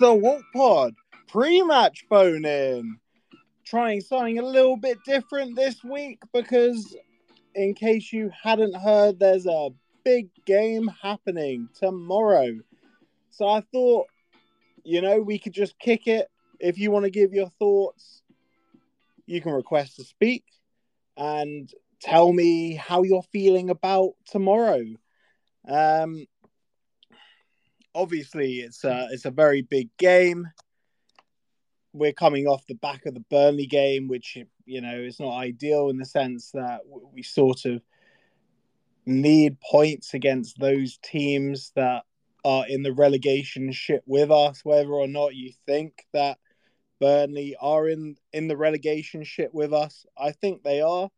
The WALT Pod pre-match phone in. Trying something a little bit different this week because, in case you hadn't heard, there's a big game happening tomorrow. So I thought, you know, we could just kick it. If you want to give your thoughts, you can request to speak and tell me how you're feeling about tomorrow. Um, obviously it's a it's a very big game. We're coming off the back of the Burnley game, which you know is not ideal in the sense that we sort of need points against those teams that are in the relegation ship with us, whether or not you think that Burnley are in in the relegation ship with us. I think they are.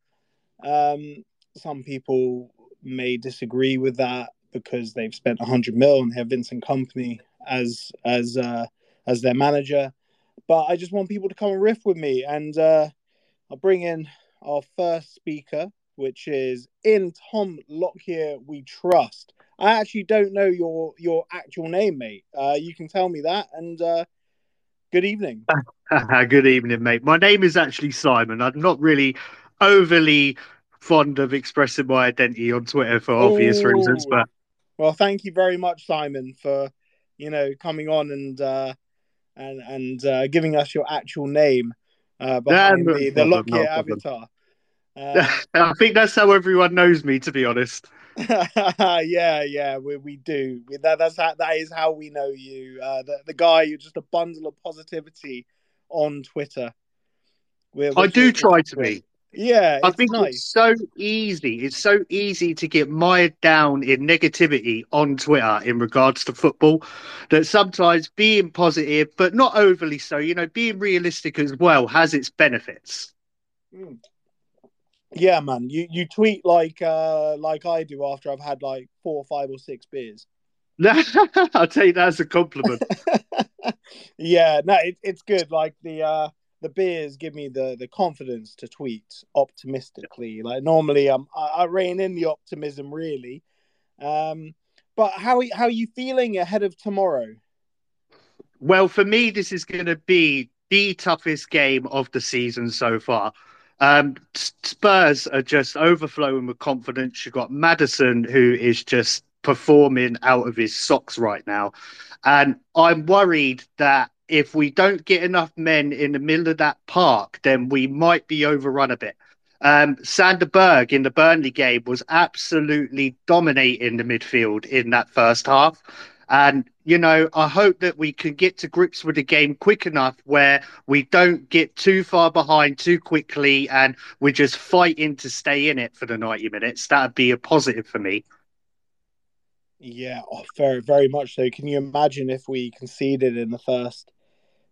Um, some people may disagree with that because they've spent 100 mil and they have Vincent Kompany as as uh, as their manager. But I just want people to come and riff with me, and uh, I'll bring in our first speaker, which is in Tom Lockyer We Trust. I actually don't know your your actual name, mate. Uh, you can tell me that, and uh, good evening. good evening, mate. My name is actually Simon. I'm not really overly fond of expressing my identity on Twitter for obvious Ooh. reasons, but well, thank you very much, Simon, for you know coming on and uh, and and uh, giving us your actual name uh, behind the, the Lockyer avatar. Uh, I think that's how everyone knows me, to be honest. yeah, yeah, we, we do. We, that that's how, that is how we know you. Uh, the the guy, you're just a bundle of positivity on Twitter. We're I do try to be. Yeah, I think nice. it's so easy. It's so easy to get mired down in negativity on Twitter in regards to football that sometimes being positive, but not overly so, you know, being realistic as well has its benefits. Mm. Yeah, man. You you tweet like uh like I do after I've had like four, five, or six beers. I'll tell you that's a compliment. yeah, no, it, it's good. Like the uh the beers give me the the confidence to tweet optimistically. Like normally, I'm I, I rein in the optimism really. Um, but how how are you feeling ahead of tomorrow? Well, for me, this is going to be the toughest game of the season so far. Um, Spurs are just overflowing with confidence. You've got Maddison, who is just performing out of his socks right now. And I'm worried that if we don't get enough men in the middle of that park, then we might be overrun a bit. Um, in the Burnley game was absolutely dominating the midfield in that first half. And, you know, I hope that we can get to grips with the game quick enough where we don't get too far behind too quickly and we're just fighting to stay in it for the 90 minutes. That'd be a positive for me. Yeah, oh, very, very much so. Can you imagine if we conceded in the first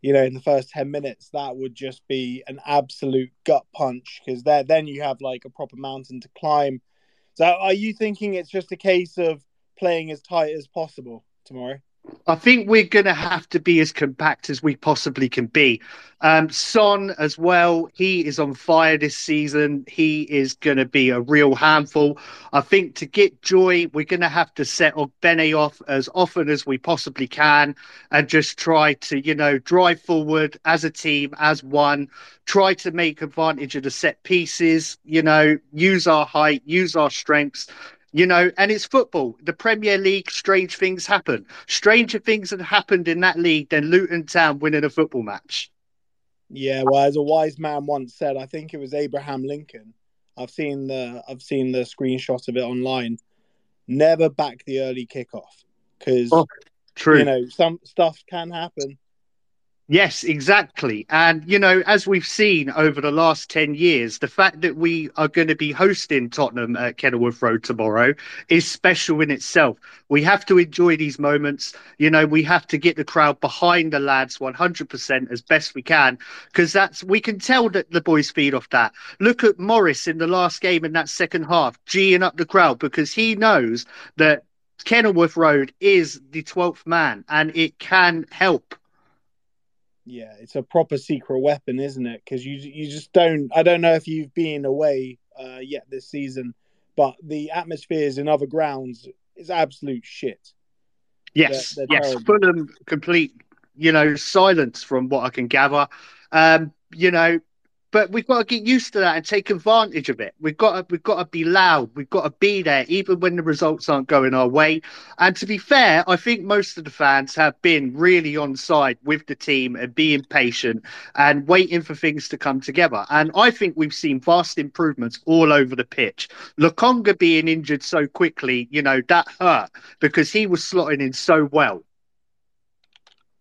you know, in the first 10 minutes, that would just be an absolute gut punch because there, then you have like a proper mountain to climb. So, are you thinking it's just a case of playing as tight as possible tomorrow? I think we're going to have to be as compact as we possibly can be. Um, Son as well, he is on fire this season. He is going to be a real handful. I think to get joy, we're going to have to set Benny off as often as we possibly can and just try to, you know, drive forward as a team, as one, try to make advantage of the set pieces, you know, use our height, use our strengths you know, and it's football. The Premier League, strange things happen. Stranger things have happened in that league than Luton Town winning a football match. Yeah, well, as a wise man once said, I think it was Abraham Lincoln. I've seen the I've seen the screenshot of it online. Never back the early kickoff because oh, true. You know, some stuff can happen. Yes, exactly. And, you know, as we've seen over the last 10 years, the fact that we are going to be hosting Tottenham at Kenilworth Road tomorrow is special in itself. We have to enjoy these moments. You know, we have to get the crowd behind the lads 100% as best we can because that's, we can tell that the boys feed off that. Look at Morris in the last game in that second half, geeing up the crowd because he knows that Kenilworth Road is the 12th man and it can help yeah, it's a proper secret weapon, isn't it? Because you you just don't. I don't know if you've been away uh, yet this season, but the atmospheres in other grounds is absolute shit. Yes, they're, they're yes, full of complete, you know, silence from what I can gather. Um, you know, but we've got to get used to that and take advantage of it. We've got to, we've got to be loud. We've got to be there, even when the results aren't going our way. And to be fair, I think most of the fans have been really on side with the team and being patient and waiting for things to come together. And I think we've seen vast improvements all over the pitch. Lokonga being injured so quickly, you know, that hurt because he was slotting in so well.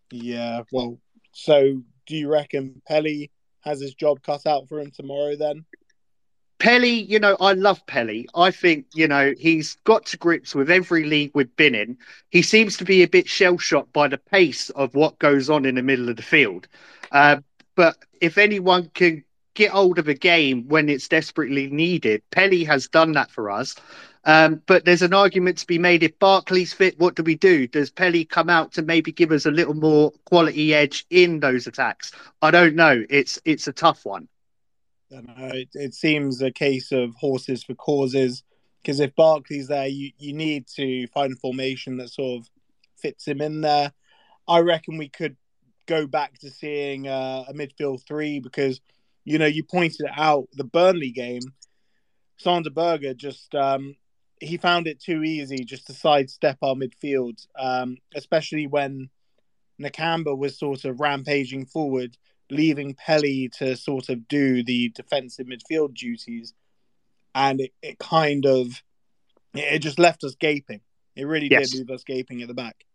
Yeah, well, so do you reckon Pelly? Has his job cut out for him tomorrow then? Pelly, you know, I love Pelly. I think, you know, he's got to grips with every league we've been in. He seems to be a bit shell shocked by the pace of what goes on in the middle of the field. Uh, but if anyone can get hold of a game when it's desperately needed, Pelly has done that for us. Um, but there's an argument to be made if Barkley's fit, what do we do? Does Pelly come out to maybe give us a little more quality edge in those attacks? I don't know. It's it's a tough one. It, it, seems a case of horses for causes because if Barkley's there, you, you need to find a formation that sort of fits him in there. I reckon we could go back to seeing uh, a midfield three because you know you pointed out the Burnley game. Sander Berge just um, he found it too easy just to sidestep our midfield, um, especially when Nakamba was sort of rampaging forward, leaving Pelly to sort of do the defensive midfield duties. And it, it kind of it just left us gaping. It really yes. did leave us gaping at the back.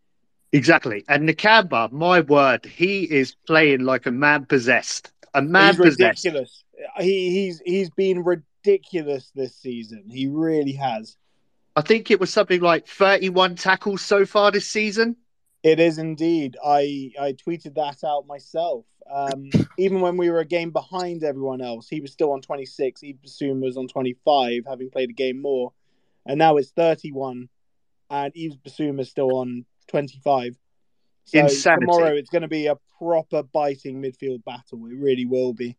Exactly. And Nakamba, my word, he is playing like a man possessed. A man he's possessed. Ridiculous. He, he's he's been ridiculous this season. He really has. I think it was something like 31 tackles so far this season. It is indeed. I I tweeted that out myself. Um, even when we were a game behind everyone else, he was still on 26. Bissouma was on 25, having played a game more, and now it's 31, and Yves Bissouma is still on 25. So Insanity. tomorrow it's going to be a proper biting midfield battle. It really will be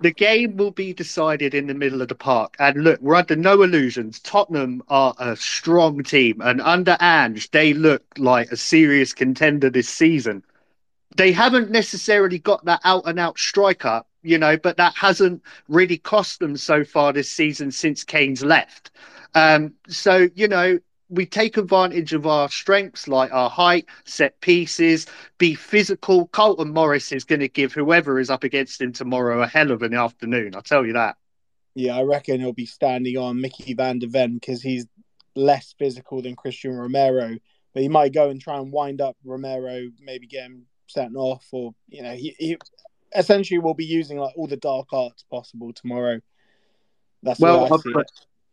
the game will be decided in the middle of the park. And look, we're under no illusions. Tottenham are a strong team, and under Ange, they look like a serious contender this season. They haven't necessarily got that out and out striker, you know, but that hasn't really cost them so far this season since Kane's left. Um, so, you know, we take advantage of our strengths like our height, set pieces, be physical. Carlton Morris is going to give whoever is up against him tomorrow a hell of an afternoon. I'll tell you that. Yeah, I reckon he'll be standing on Micky van de Ven because he's less physical than Cristian Romero. But he might go and try and wind up Romero, maybe get him sent off, or you know, he, he essentially will be using like all the dark arts possible tomorrow. That's well,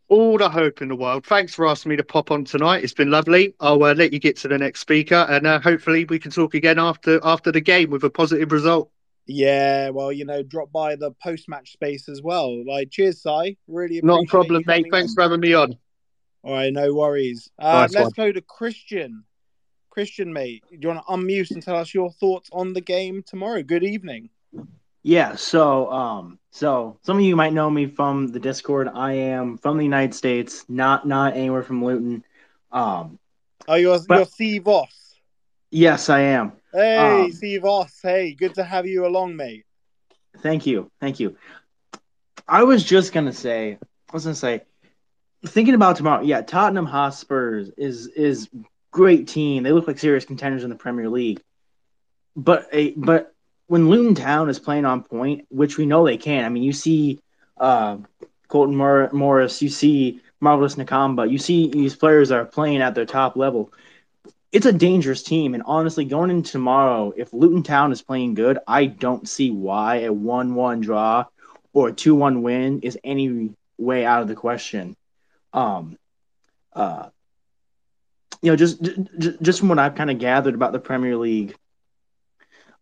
all the hope in the world. Thanks for asking me to pop on tonight. It's been lovely. I'll uh, let you get to the next speaker, and uh, hopefully we can talk again after after the game with a positive result. Yeah, well, you know, drop by the post match space as well. Like, cheers, Si. Really, not a problem, mate. Thanks on. for having me on. All right, no worries. Uh, nice let's one. go to Christian. Christian, mate, do you want to unmute and tell us your thoughts on the game tomorrow? Good evening. Yeah, so um so some of you might know me from the Discord. I am from the United States, not not anywhere from Luton. Um Oh you're but, you're C Voss. Yes, I am. Hey, um, C Voss. Hey, good to have you along, mate. Thank you. Thank you. I was just gonna say I was gonna say thinking about tomorrow, yeah, Tottenham Hotspurs is is great team. They look like serious contenders in the Premier League. But a but when Luton Town is playing on point, which we know they can. I mean, you see uh, Carlton Mor- Morris, you see Marvelous Nakamba, you see these players are playing at their top level. it's a dangerous team. And honestly, going into tomorrow, if Luton Town is playing good, I don't see why a 1 1 draw or a 2 1 win is any way out of the question. Um, uh, you know, just just from what I've kind of gathered about the Premier League,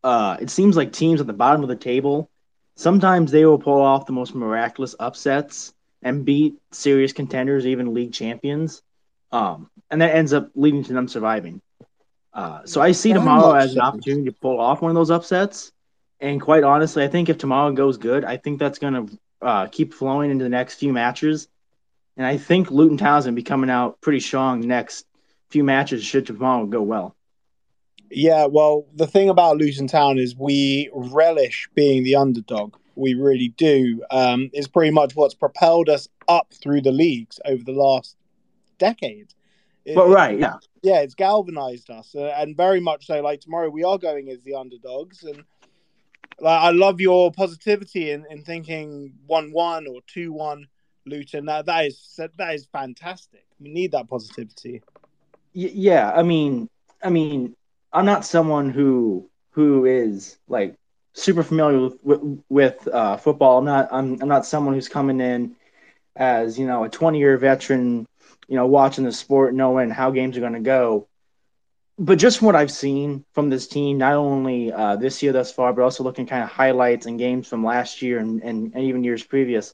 uh, it seems like teams at the bottom of the table sometimes they will pull off the most miraculous upsets and beat serious contenders, even league champions. Um, and that ends up leading to them surviving. Uh, so I see tomorrow as an opportunity to pull off one of those upsets. And quite honestly, I think if tomorrow goes good, I think that's going to uh, keep flowing into the next few matches. And I think Luton Town's to be coming out pretty strong next few matches should tomorrow go well. Yeah, well, the thing about Luton Town is we relish being the underdog. We really do. Um, it's pretty much what's propelled us up through the leagues over the last decade. It, well, right, yeah, yeah, it's galvanized us, uh, and very much so. Like tomorrow, we are going as the underdogs, and like I love your positivity in, in thinking one one or two one Luton. That that is that is fantastic. We need that positivity. Yeah, I mean, I mean, I'm not someone who who is like super familiar with with, uh, football. I'm not. I'm, I'm not someone who's coming in as you know a 20 year veteran you know, watching the sport, knowing how games are going to go. But just what I've seen from this team, not only uh, this year thus far, but also looking kind of highlights and games from last year and, and, and even years previous,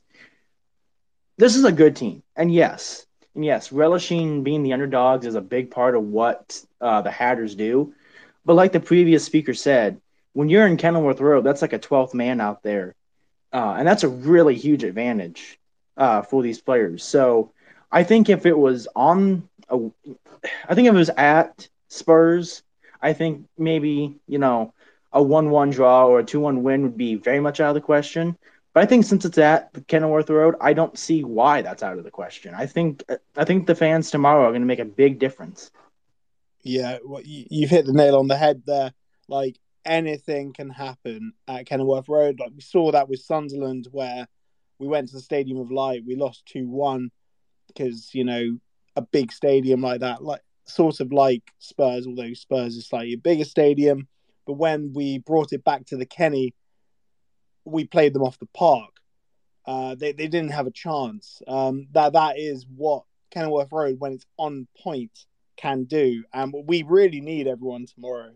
this is a good team. And yes, and yes, relishing being the underdogs is a big part of what uh, the Hatters do. But like the previous speaker said, when you're in Kenilworth Road, that's like a 12th man out there. Uh, and that's a really huge advantage uh, for these players. So I think if it was on, a, I think if it was at Spurs, I think maybe you know a one-one draw or a two-one win would be very much out of the question. But I think since it's at Kenilworth Road, I don't see why that's out of the question. I think I think the fans tomorrow are going to make a big difference. Yeah, well, you've hit the nail on the head there. Like anything can happen at Kenilworth Road. Like we saw that with Sunderland, where we went to the Stadium of Light, we lost two one because you know a big stadium like that, like sort of like Spurs, although Spurs is slightly a bigger stadium. But when we brought it back to the Kenny, we played them off the park. Uh, they they didn't have a chance. Um, that that is what Kenilworth Road, when it's on point, can do. And we really need everyone tomorrow.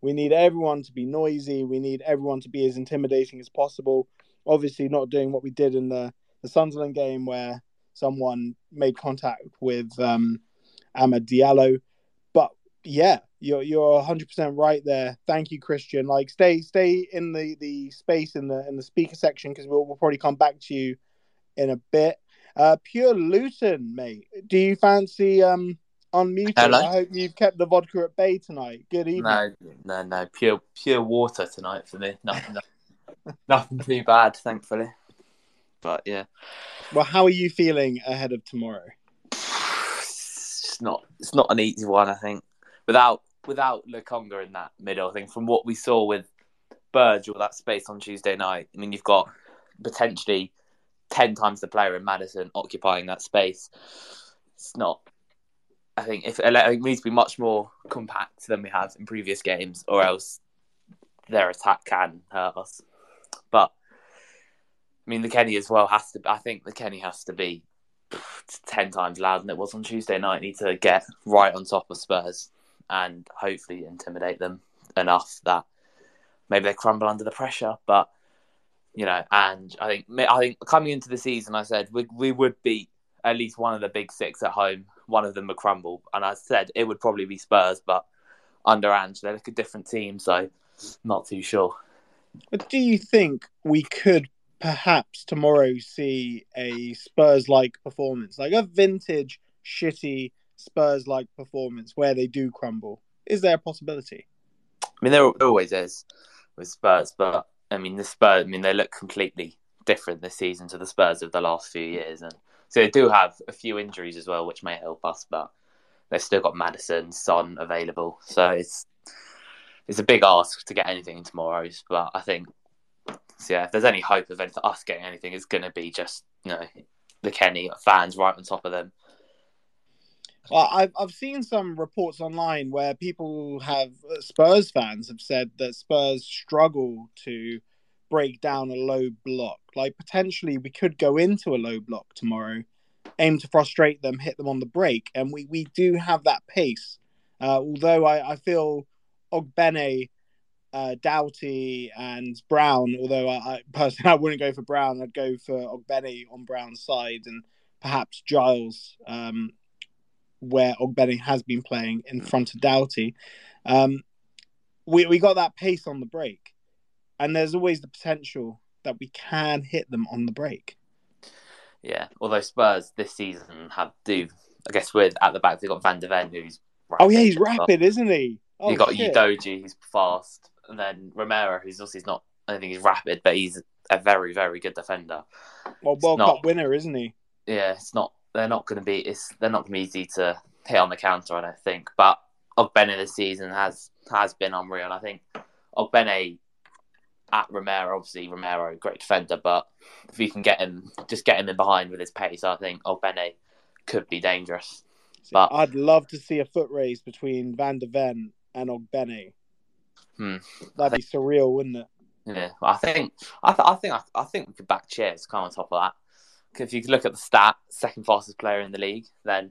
We need everyone to be noisy. We need everyone to be as intimidating as possible. Obviously, not doing what we did in the the Sunderland game where someone made contact with um, Amad Diallo. But yeah, you're you're 100 percent right there. Thank you, Christian. Like, stay stay in the the space in the in the speaker section because we'll, we'll probably come back to you in a bit. Uh, pure Luton, mate. Do you fancy um unmuted? Hello? I hope you've kept the vodka at bay tonight. Good evening. No, no, no. Pure pure water tonight for me. Nothing, nothing, nothing too bad, thankfully. But yeah. Well, how are you feeling ahead of tomorrow? It's not. It's not an easy one. I think without without Lokonga in that middle. I think from what we saw with Berge or that space on Tuesday night. I mean, you've got potentially ten times the player in Maddison occupying that space. It's not. I think if it needs to be much more compact than we have in previous games, or else their attack can hurt us. But I mean, the Kenny as well has to. I think the Kenny has to be ten times louder than it was on Tuesday night. Need to get right on top of Spurs and hopefully intimidate them enough that maybe they crumble under the pressure. But you know, and I think I think coming into the season, I said we we would beat at least one of the big six at home. One of them would crumble, and I said it would probably be Spurs, but under Ange, they look a different team, so not too sure. But do you think we could perhaps tomorrow see a Spurs like performance, like a vintage shitty Spurs like performance where they do crumble? Is there a possibility? I mean, there always is with Spurs, but I mean, the Spurs, I mean, they look completely different this season to the Spurs of the last few years. And so they do have a few injuries as well, which may help us, but they've still got Maddison, Son available. So it's it's a big ask to get anything in tomorrow's, but I think so yeah, if there's any hope of us getting anything, it's going to be just you know the Kenny fans right on top of them. Well, I've I've seen some reports online where people have uh, Spurs fans have said that Spurs struggle to break down a low block. Like potentially we could go into a low block tomorrow, aim to frustrate them, hit them on the break, and we we do have that pace. Uh, although I, I feel Ogbene, uh, Doughty, and Brown. Although I, I personally I wouldn't go for Brown, I'd go for Ogbene on Brown's side and perhaps Giles, um, where Ogbene has been playing in front of Doughty. Um, we we got that pace on the break, and there's always the potential that we can hit them on the break. Yeah, although Spurs this season have do, I guess with at the back they've got Van de Ven who's Oh yeah, he's rapid, isn't he? Oh, You've got shit. Udogie who's fast, and then Romero who's also he's not. I don't think he's rapid, but he's a very very good defender. Well, World not- Cup winner, isn't he? Yeah, it's not. They're not going to be. It's they're not going to be easy to hit on the counter. I don't think. But Ogbene this season has has been unreal. I think Ogbene at Romero, obviously Romero, great defender, but if you can get him, just get him in behind with his pace, I think Ogbene could be dangerous. But- I'd love to see a foot race between Van de Ven and Ogbene. Hmm. That'd be surreal, wouldn't it? Yeah, I think I, th- I think I, I think we could back Cheers come on top of that, If you look at the stat, second fastest player in the league, then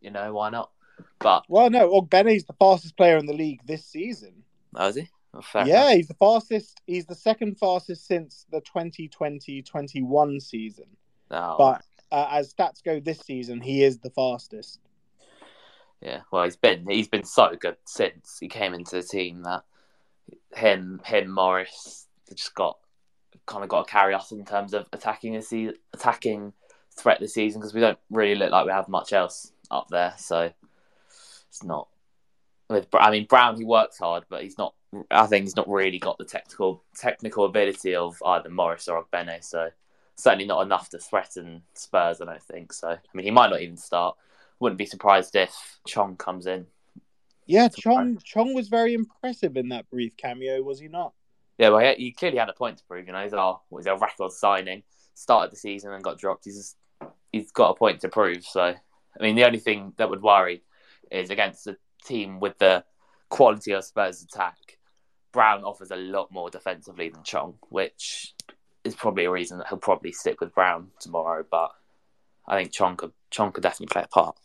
you know why not? But Well, no, Ogbene's the fastest player in the league this season. oh, is he? Fair yeah, enough. he's the fastest. He's the second fastest since the 2020-21 season. No, But uh, as stats go this season, he is the fastest. Yeah, well, he's been he's been so good since he came into the team that him him Morris just got kind of got to carry us in terms of attacking a se- attacking threat this season because we don't really look like we have much else up there. So it's not. With I mean Brown, he works hard, but he's not. I think he's not really got the technical technical ability of either Morris or Ogbene. So certainly not enough to threaten Spurs. I don't think so. I mean, he might not even start wouldn't be surprised if Chong comes in. Yeah, Chong Chong was very impressive in that brief cameo, was he not? Yeah, well, he, he clearly had a point to prove. You know, he's our our record signing. Started the season and got dropped. He's just, he's got a point to prove. So, I mean, the only thing that would worry is against a team with the quality of Spurs attack. Brown offers a lot more defensively than Chong, which is probably a reason that he'll probably stick with Brown tomorrow. But I think Chong could Chong could definitely play a part.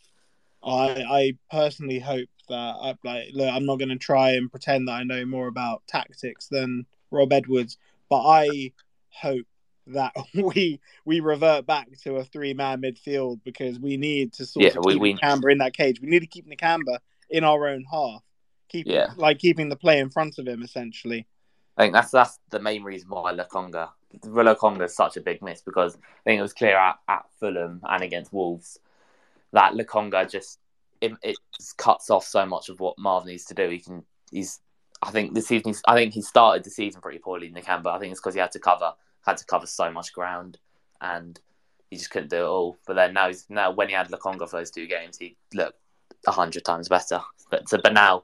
I I personally hope that I, like look, I'm not going to try and pretend that I know more about tactics than Rob Edwards, but I hope that we we revert back to a three man midfield because we need to sort Yeah, of we- keep we- in that cage. We need to keep Nakamba in our own half, keep Yeah. like keeping the play in front of him essentially. I think that's that's the main reason why Lokonga, Lokonga is such a big miss because I think it was clear at, at Fulham and against Wolves that Lokonga just it, it just cuts off so much of what Marv needs to do. He can he's I think this season I think he started the season pretty poorly in the camp, but I think it's because he had to cover had to cover so much ground and he just couldn't do it all. But then now he's now when he had Lokonga for those two games, he looked a hundred times better. But so, but now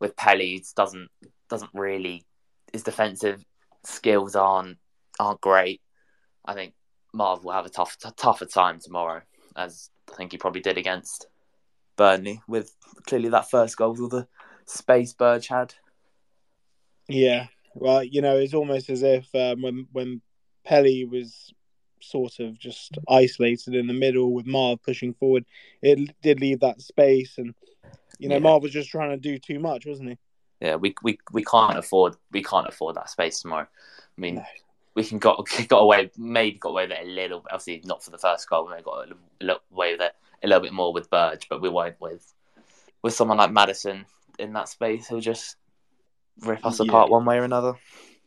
with Pelly, doesn't doesn't really his defensive skills aren't aren't great. I think Marv will have a tough t- tougher time tomorrow, as I think he probably did against Burnley with clearly that first goal with the space Berge had. Yeah, well, you know, it's almost as if um, when when Pelly was sort of just isolated in the middle with Marv pushing forward, it did leave that space, and you know, Yeah. Marv was just trying to do too much, wasn't he? Yeah, we we, we can't afford we can't afford that space tomorrow. I mean, No. we can got got away maybe got away with it a little bit. Obviously, not for the first goal. We got away with it a little bit more with Berge, but we won't with with someone like Maddison in that space. He'll just rip us Yeah. apart one way or another.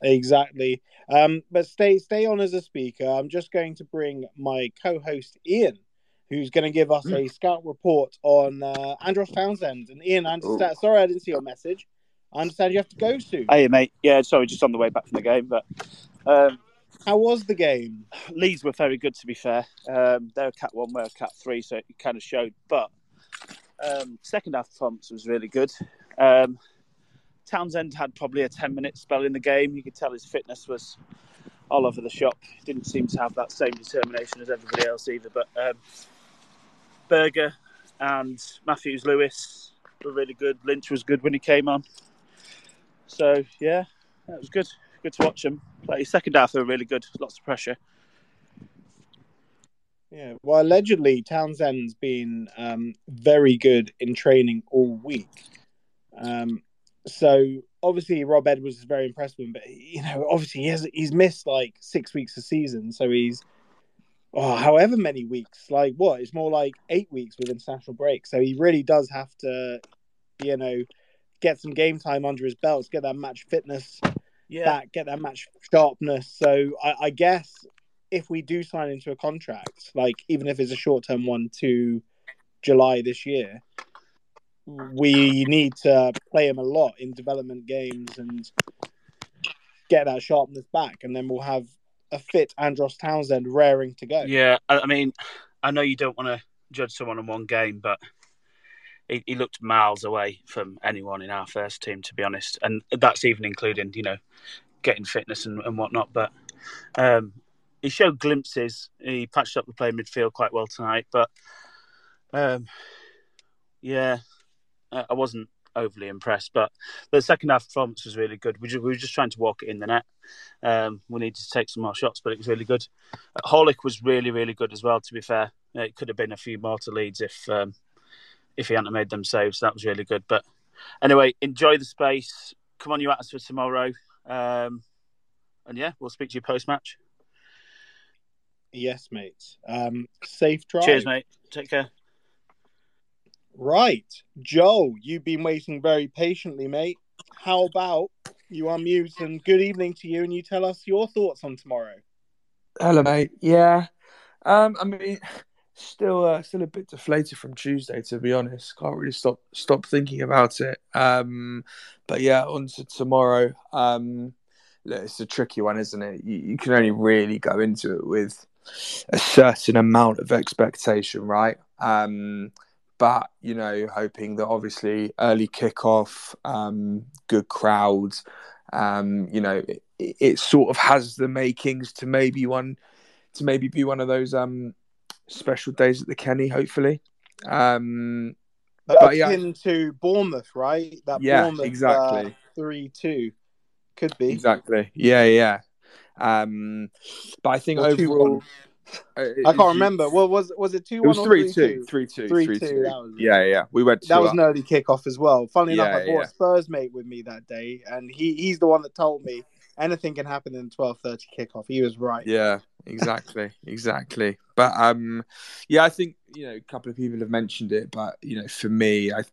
Exactly. Um, but stay stay on as a speaker. I'm just going to bring my co-host Ian, who's going to give us a scout report on uh, Andros Townsend. And Ian, I understand. Sorry, I didn't see your message. I understand you have to go soon. Hey, mate. Yeah, sorry, just on the way back from the game. But um, How was the game? Leeds were very good, to be fair. Um, they're a cat one, we're a cat three, so it kind of showed. But um, second half performance was really good. Um, Townsend had probably a 10 minute spell in the game. You could tell his fitness was all over the shop. Didn't seem to have that same determination as everybody else either. But um, Berger and Matthews Lewis were really good. Lynch was good when he came on. So yeah, that was good. Good to watch them play. Second half they were really good. Lots of pressure. Yeah, well, allegedly Townsend's been um, very good in training all week. Um, so obviously Rob Edwards is very impressed with him, but you know, obviously he has he's missed like six weeks of season, so he's oh, however many weeks, like what? It's more like eight weeks with international break. So he really does have to, you know, get some game time under his belts, get that match fitness Yeah, back, get that match sharpness. So I, I guess if we do sign into a contract, like even if it's a short term one to July this year, we need to play him a lot in development games and get that sharpness back, and then we'll have a fit Andros Townsend raring to go. yeah. I, mean, I know you don't want to judge someone on one game, but he, he looked miles away from anyone in our first team, to be honest, and that's even including you know getting fitness and, and whatnot. But um, he showed glimpses. He patched up the play midfield quite well tonight, but um, yeah, I I wasn't overly impressed. But the second half performance was really good. We, were just trying to walk it in the net. Um, we needed to take some more shots, but it was really good. Uh, Horlick was really, really good as well. To be fair, it could have been a few more to leads if um, if he hadn't made them saves. That was really good. But anyway, enjoy the space. Come on, you at us for tomorrow. Um, and yeah, we'll speak to you post match. Yes, mates. Um, safe drive. Cheers, mate. Take care. Right, Joel, you've been waiting very patiently, mate. How about you unmute and good evening to you, and you tell us your thoughts on tomorrow. Hello, mate. Yeah, um, I mean, still, uh, still a bit deflated from Tuesday, to be honest. Can't really stop stop thinking about it. Um, but yeah, on to tomorrow. Um, look, it's a tricky one, isn't it? You, you can only really go into it with a certain amount of expectation, right? Um, but you know, hoping that obviously early kickoff, um, good crowds, um, you know, it, it sort of has the makings to maybe one to maybe be one of those um special days at the Kenny, hopefully. Um, But yeah. yeah, to Bournemouth, right? That Yeah, Bournemouth exactly. three-two could be. exactly. Yeah, yeah. Um, but I think Or overall, uh, I can't remember. Well, was was it two It was or three three two, three two, Three two, two. that was it. Yeah, yeah. We went. That was up. an early kickoff as well. Funnily enough, I brought yeah. Spurs mate with me that day, and he he's the one that told me anything can happen in twelve thirty kickoff. He was right. Yeah, exactly, exactly. But um, yeah, I think you know a couple of people have mentioned it, but you know, for me, I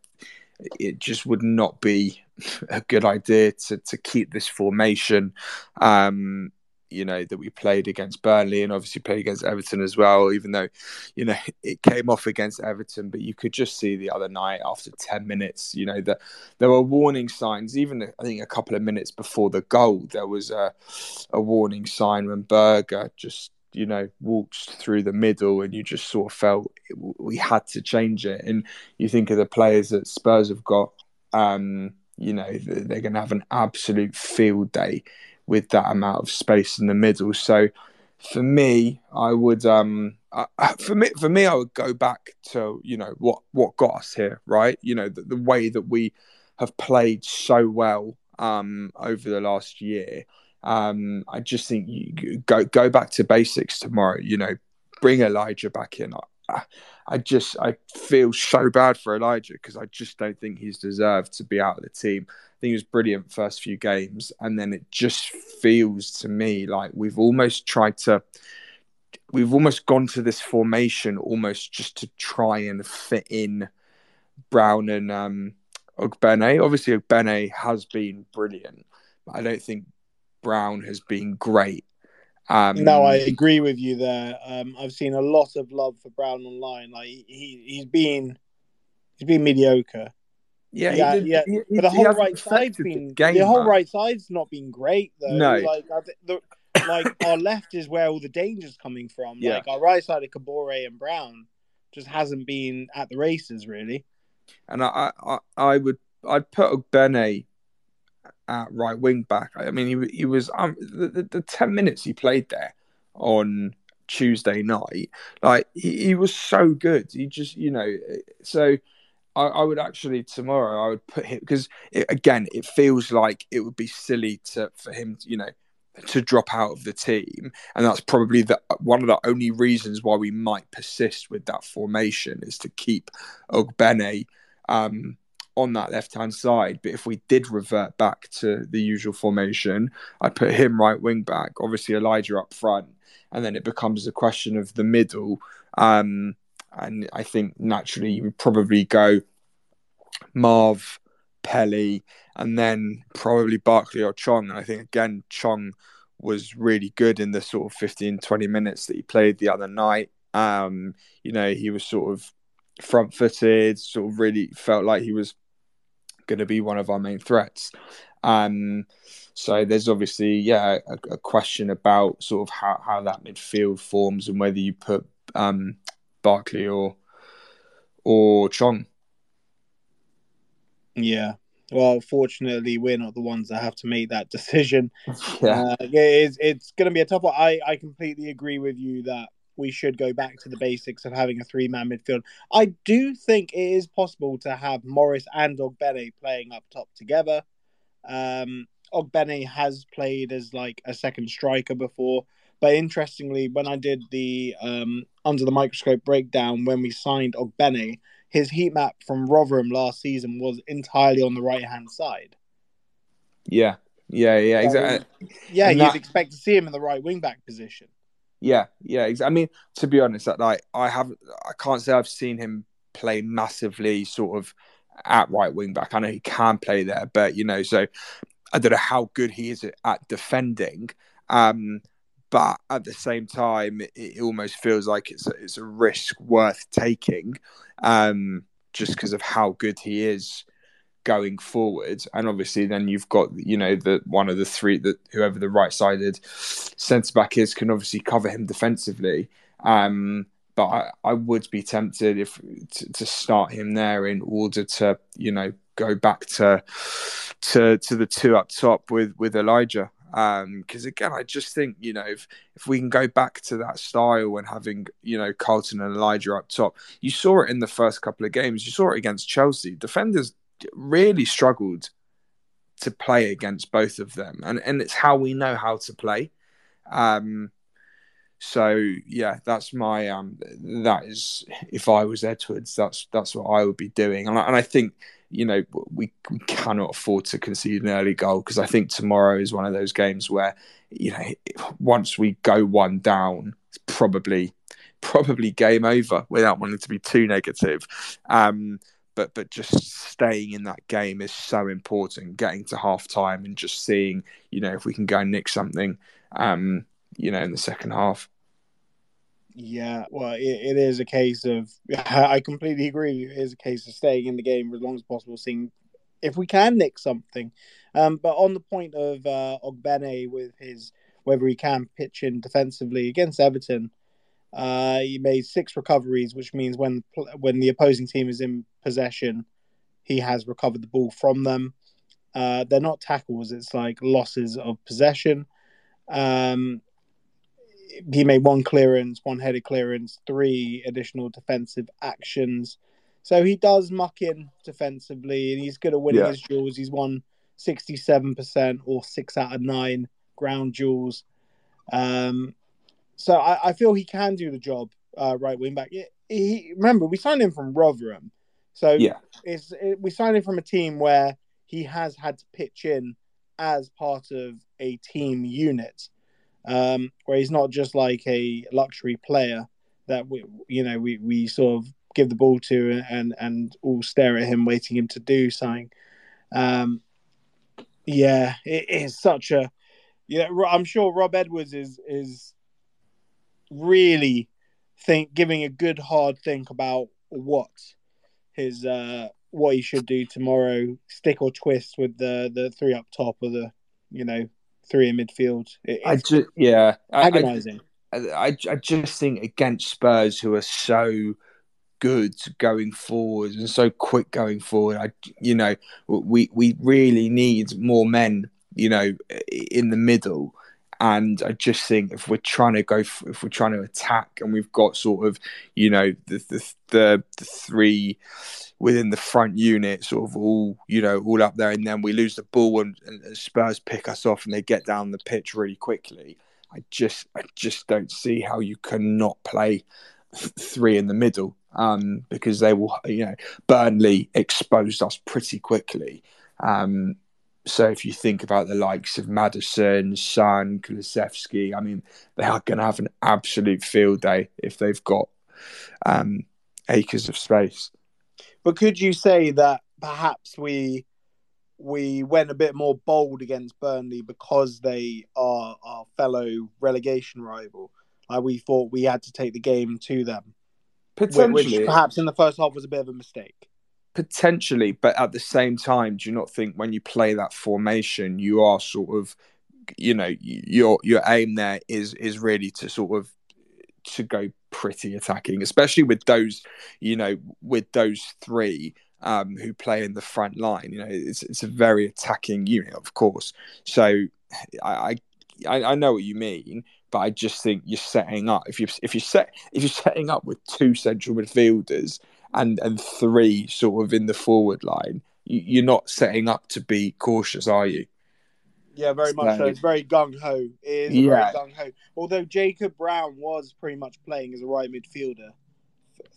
it just would not be a good idea to to keep this formation. Um, you know that we played against Burnley and obviously played against Everton as well. Even though, you know, it came off against Everton, but you could just see the other night after ten minutes, you know, that there were warning signs. Even I think a couple of minutes before the goal, there was a a warning sign when Berge just you know walked through the middle, and you just sort of felt it, we had to change it. And you think of the players that Spurs have got. Um, you know they're going to have an absolute field day with that amount of space in the middle. So for me, I would um I, for me for me I would go back to you know what what got us here, right? You know the, the way that we have played so well um over the last year. Um, I just think you go go back to basics tomorrow. You know, bring Elijah back in. I, just I feel so bad for Elijah because I just don't think he's deserved to be out of the team. I think he was brilliant first few games, and then it just feels to me like we've almost tried to, we've almost gone to this formation almost just to try and fit in Brown and um, Ogbene. Obviously, Ogbene has been brilliant, but I don't think Brown has been great. Um, No, I agree with you there. Um, I've seen a lot of love for Brown online. Like he, he's been, he's been mediocre. yeah, he yeah, did- yeah. he- he- But the whole right side's been the game. the whole man. right side's not been great though. No. like the, like our left is where all the danger's coming from. Yeah. Like our right side of Kabore and Brown just hasn't been at the races really. and I, I, I would, I'd put a Ogbene at right wing back. I mean, he he was um the, the, the ten minutes he played there on Tuesday night. Like he, he was so good. He just, you know, so I, I would actually tomorrow I would put him because again it feels like it would be silly to for him, you know, to drop out of the team, and that's probably the one of the only reasons why we might persist with that formation is to keep Ogbene um, on that left hand side. But if we did revert back to the usual formation, I'd put him right wing back. Obviously Elijah up front, and then it becomes a question of the middle. Um, and I think naturally you would probably go Marv, Pelly, and then probably Barkley or Chong. And I think again Chong was really good in the sort of 15, 20 minutes that he played the other night. Um, you know, he was sort of front footed, sort of really felt like he was going to be one of our main threats. Um, so there's obviously, yeah, a, a, question about sort of how, how that midfield forms and whether you put um, Barkley or or Chong. Yeah. Well, fortunately, we're not the ones that have to make that decision. Yeah, uh, it's it's going to be a tough one. I I completely agree with you that we should go back to the basics of having a three man midfield. I do think it is possible to have Morris and Ogbene playing up top together. Um, Ogbene has played as like a second striker before, but interestingly, when I did the um, under the microscope breakdown when we signed Ogbene, his heat map from Rotherham last season was entirely on the right hand side. Yeah, yeah, yeah, exactly. yeah, and you'd that... expect to see him in the right wing back position. Yeah, yeah. I mean, to be honest, that like I have, I can't say I've seen him play massively sort of at right wing back. I know he can play there, but you know, so I don't know how good he is at defending. Um, but at the same time, it, it almost feels like it's a, it's a risk worth taking, um, just because of how good he is going forward. And obviously, then you've got you know the one of the three that whoever the right sided centre back is can obviously cover him defensively. Um, but I, I would be tempted if to, to start him there in order to you know go back to to to the two up top with with Elijah because um, again, I just think you know if if we can go back to that style and having you know Carlton and Elijah up top, you saw it in the first couple of games. You saw it against Chelsea. Defenders really struggled to play against both of them, and and it's how we know how to play. Um, so yeah, that's my um, that is if I was Edwards, that's that's what I would be doing, and I, and I think you know we, we cannot afford to concede an early goal because I think tomorrow is one of those games where you know once we go one down, it's probably probably game over without wanting to be too negative. Um, but but just staying in that game is so important. Getting to half time and just seeing, you know, if we can go and nick something, um, you know, in the second half. Yeah, well, it, it is a case of I completely agree. It is a case of staying in the game as long as possible, seeing if we can nick something. Um, but on the point of uh, Ogbene with his whether he can pitch in defensively against Everton, uh, he made six recoveries, which means when when the opposing team is in possession, he has recovered the ball from them. Uh, they're not tackles; it's like losses of possession. Um, he made one clearance, one headed clearance, three additional defensive actions. So he does muck in defensively, and he's good at winning yeah. his duels. He's won sixty-seven percent or six out of nine ground duels. Um, so I, I, feel he can do the job, uh, right wing back. He, he, remember we signed him from Rotherham, so yeah, it's it, we signed him from a team where he has had to pitch in as part of a team unit, um, where he's not just like a luxury player that we you know we we sort of give the ball to and and all stare at him waiting him to do something. Um, yeah, it is such a yeah. I'm sure Rob Edwards is is really think giving a good hard think about what his uh what he should do tomorrow stick or twist with the the three up top or the you know three in midfield. I just yeah agonizing. I, I, I just think against spurs who are so good going forward and so quick going forward i you know we we really need more men you know in the middle and I just think if we're trying to go, if we're trying to attack, and we've got sort of, you know, the the the, the three within the front unit, sort of all, you know, all up there, and then we lose the ball, and, and Spurs pick us off, and they get down the pitch really quickly. I just, I just don't see how you cannot play three in the middle, um, because they will, you know, Burnley exposed us pretty quickly. Um, so if you think about the likes of Maddison, Son, Kulusevski, I mean, they are going to have an absolute field day if they've got um, acres of space. But could you say that perhaps we we went a bit more bold against Burnley because they are our fellow relegation rival? Like we thought we had to take the game to them, Potentially, which perhaps in the first half was a bit of a mistake. Potentially, but at the same time, do you not think when you play that formation, you are sort of, you know, your your aim there is is really to sort of to go pretty attacking, especially with those, you know, with those three um, who play in the front line. You know, it's it's a very attacking unit, of course. So I I, I know what you mean, but I just think you're setting up if you if you set if you're setting up with two central midfielders and and three sort of in the forward line, you, are not setting up to be cautious, are you? Yeah, very so, much so. It's very gung ho. It is yeah. very gung ho. Although Jacob Brown was pretty much playing as a right midfielder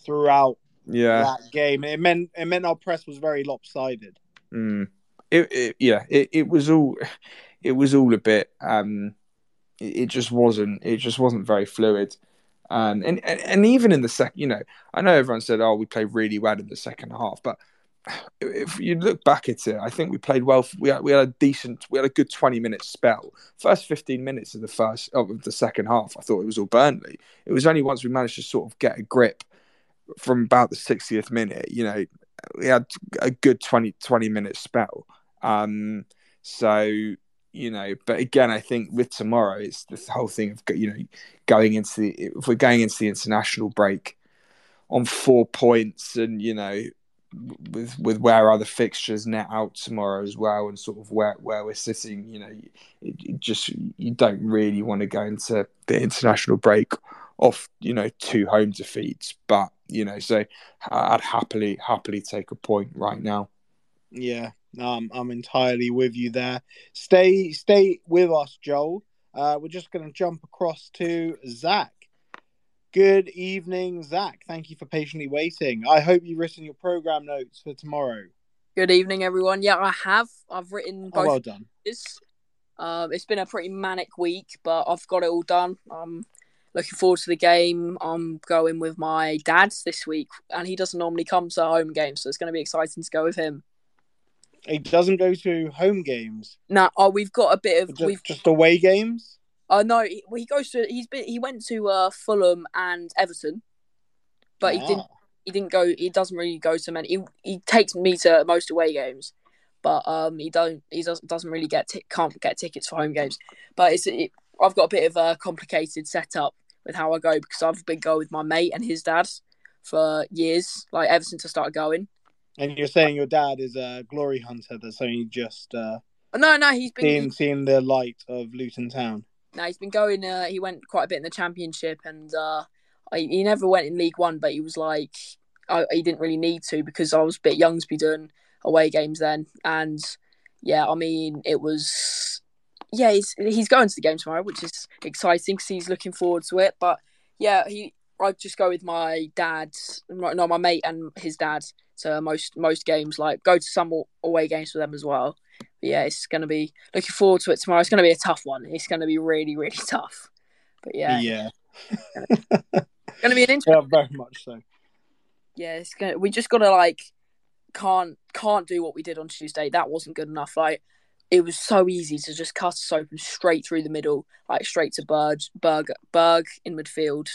throughout yeah. that game, it meant it meant our press was very lopsided. Mm. It, it, yeah, it, it was all it was all a bit. Um, it, it just wasn't. It just wasn't very fluid. Um, and, and and even in the second, you know, I know everyone said, "Oh, we played really well in the second half," but if you look back at it, I think we played well. We had, we had a decent, we had a good twenty minute spell. First fifteen minutes of the first of the second half, I thought it was all Burnley. It was only once we managed to sort of get a grip from about the sixtieth minute. You know, we had a good 20, 20 minute spell. Um, so you know, but again, I think with tomorrow, it's this whole thing of you know going into the if we're going into the international break on four points, and you know with with where other fixtures net out tomorrow as well, and sort of where where we're sitting, you know, it, it just you don't really want to go into the international break off you know two home defeats, but you know, so uh, I'd happily happily take a point right now. Yeah, um, I'm entirely with you there. Stay, stay with us, Joel. Uh, we're just going to jump across to Zach. Good evening, Zach. Thank you for patiently waiting. I hope you've written your program notes for tomorrow. Good evening, everyone. Yeah, I have. I've written both. Oh, well done. Um, it's been a pretty manic week, but I've got it all done. I'm looking forward to the game. I'm going with my dad this week, and he doesn't normally come to home games, so it's going to be exciting to go with him. He doesn't go to home games. No, oh, we've got a bit of just, we've just away games. Oh uh, no, he, he goes to he's been he went to uh, Fulham and Everton, but he didn't ah. he didn't go. He doesn't really go to many. He, he takes me to most away games, but um he don't he doesn't doesn't really get t- can't get tickets for home games. But it's it, I've got a bit of a complicated setup with how I go because I've been going with my mate and his dad for years, like ever since I started going. And you're saying your dad is a glory hunter that's only just uh, no, no, he's been seeing, seeing the light of Luton Town. No, he's been going. Uh, he went quite a bit in the Championship, and uh, I, he never went in League One. But he was like, I, he didn't really need to because I was a bit young to be doing away games then. And yeah, I mean, it was yeah, he's he's going to the game tomorrow, which is exciting because he's looking forward to it. But yeah, he I'd just go with my dad, no, my mate and his dad to most most games. Like go to some away games for them as well. But yeah, it's going to be looking forward to it tomorrow. It's going to be a tough one. It's going to be really really tough. But yeah, yeah, going to be an interesting. Yeah, very much so. Yeah, it's gonna. We just got to like can't can't do what we did on Tuesday. That wasn't good enough. Like it was so easy to just cut us open straight through the middle, like straight to Berge, Berge, Berge in midfield,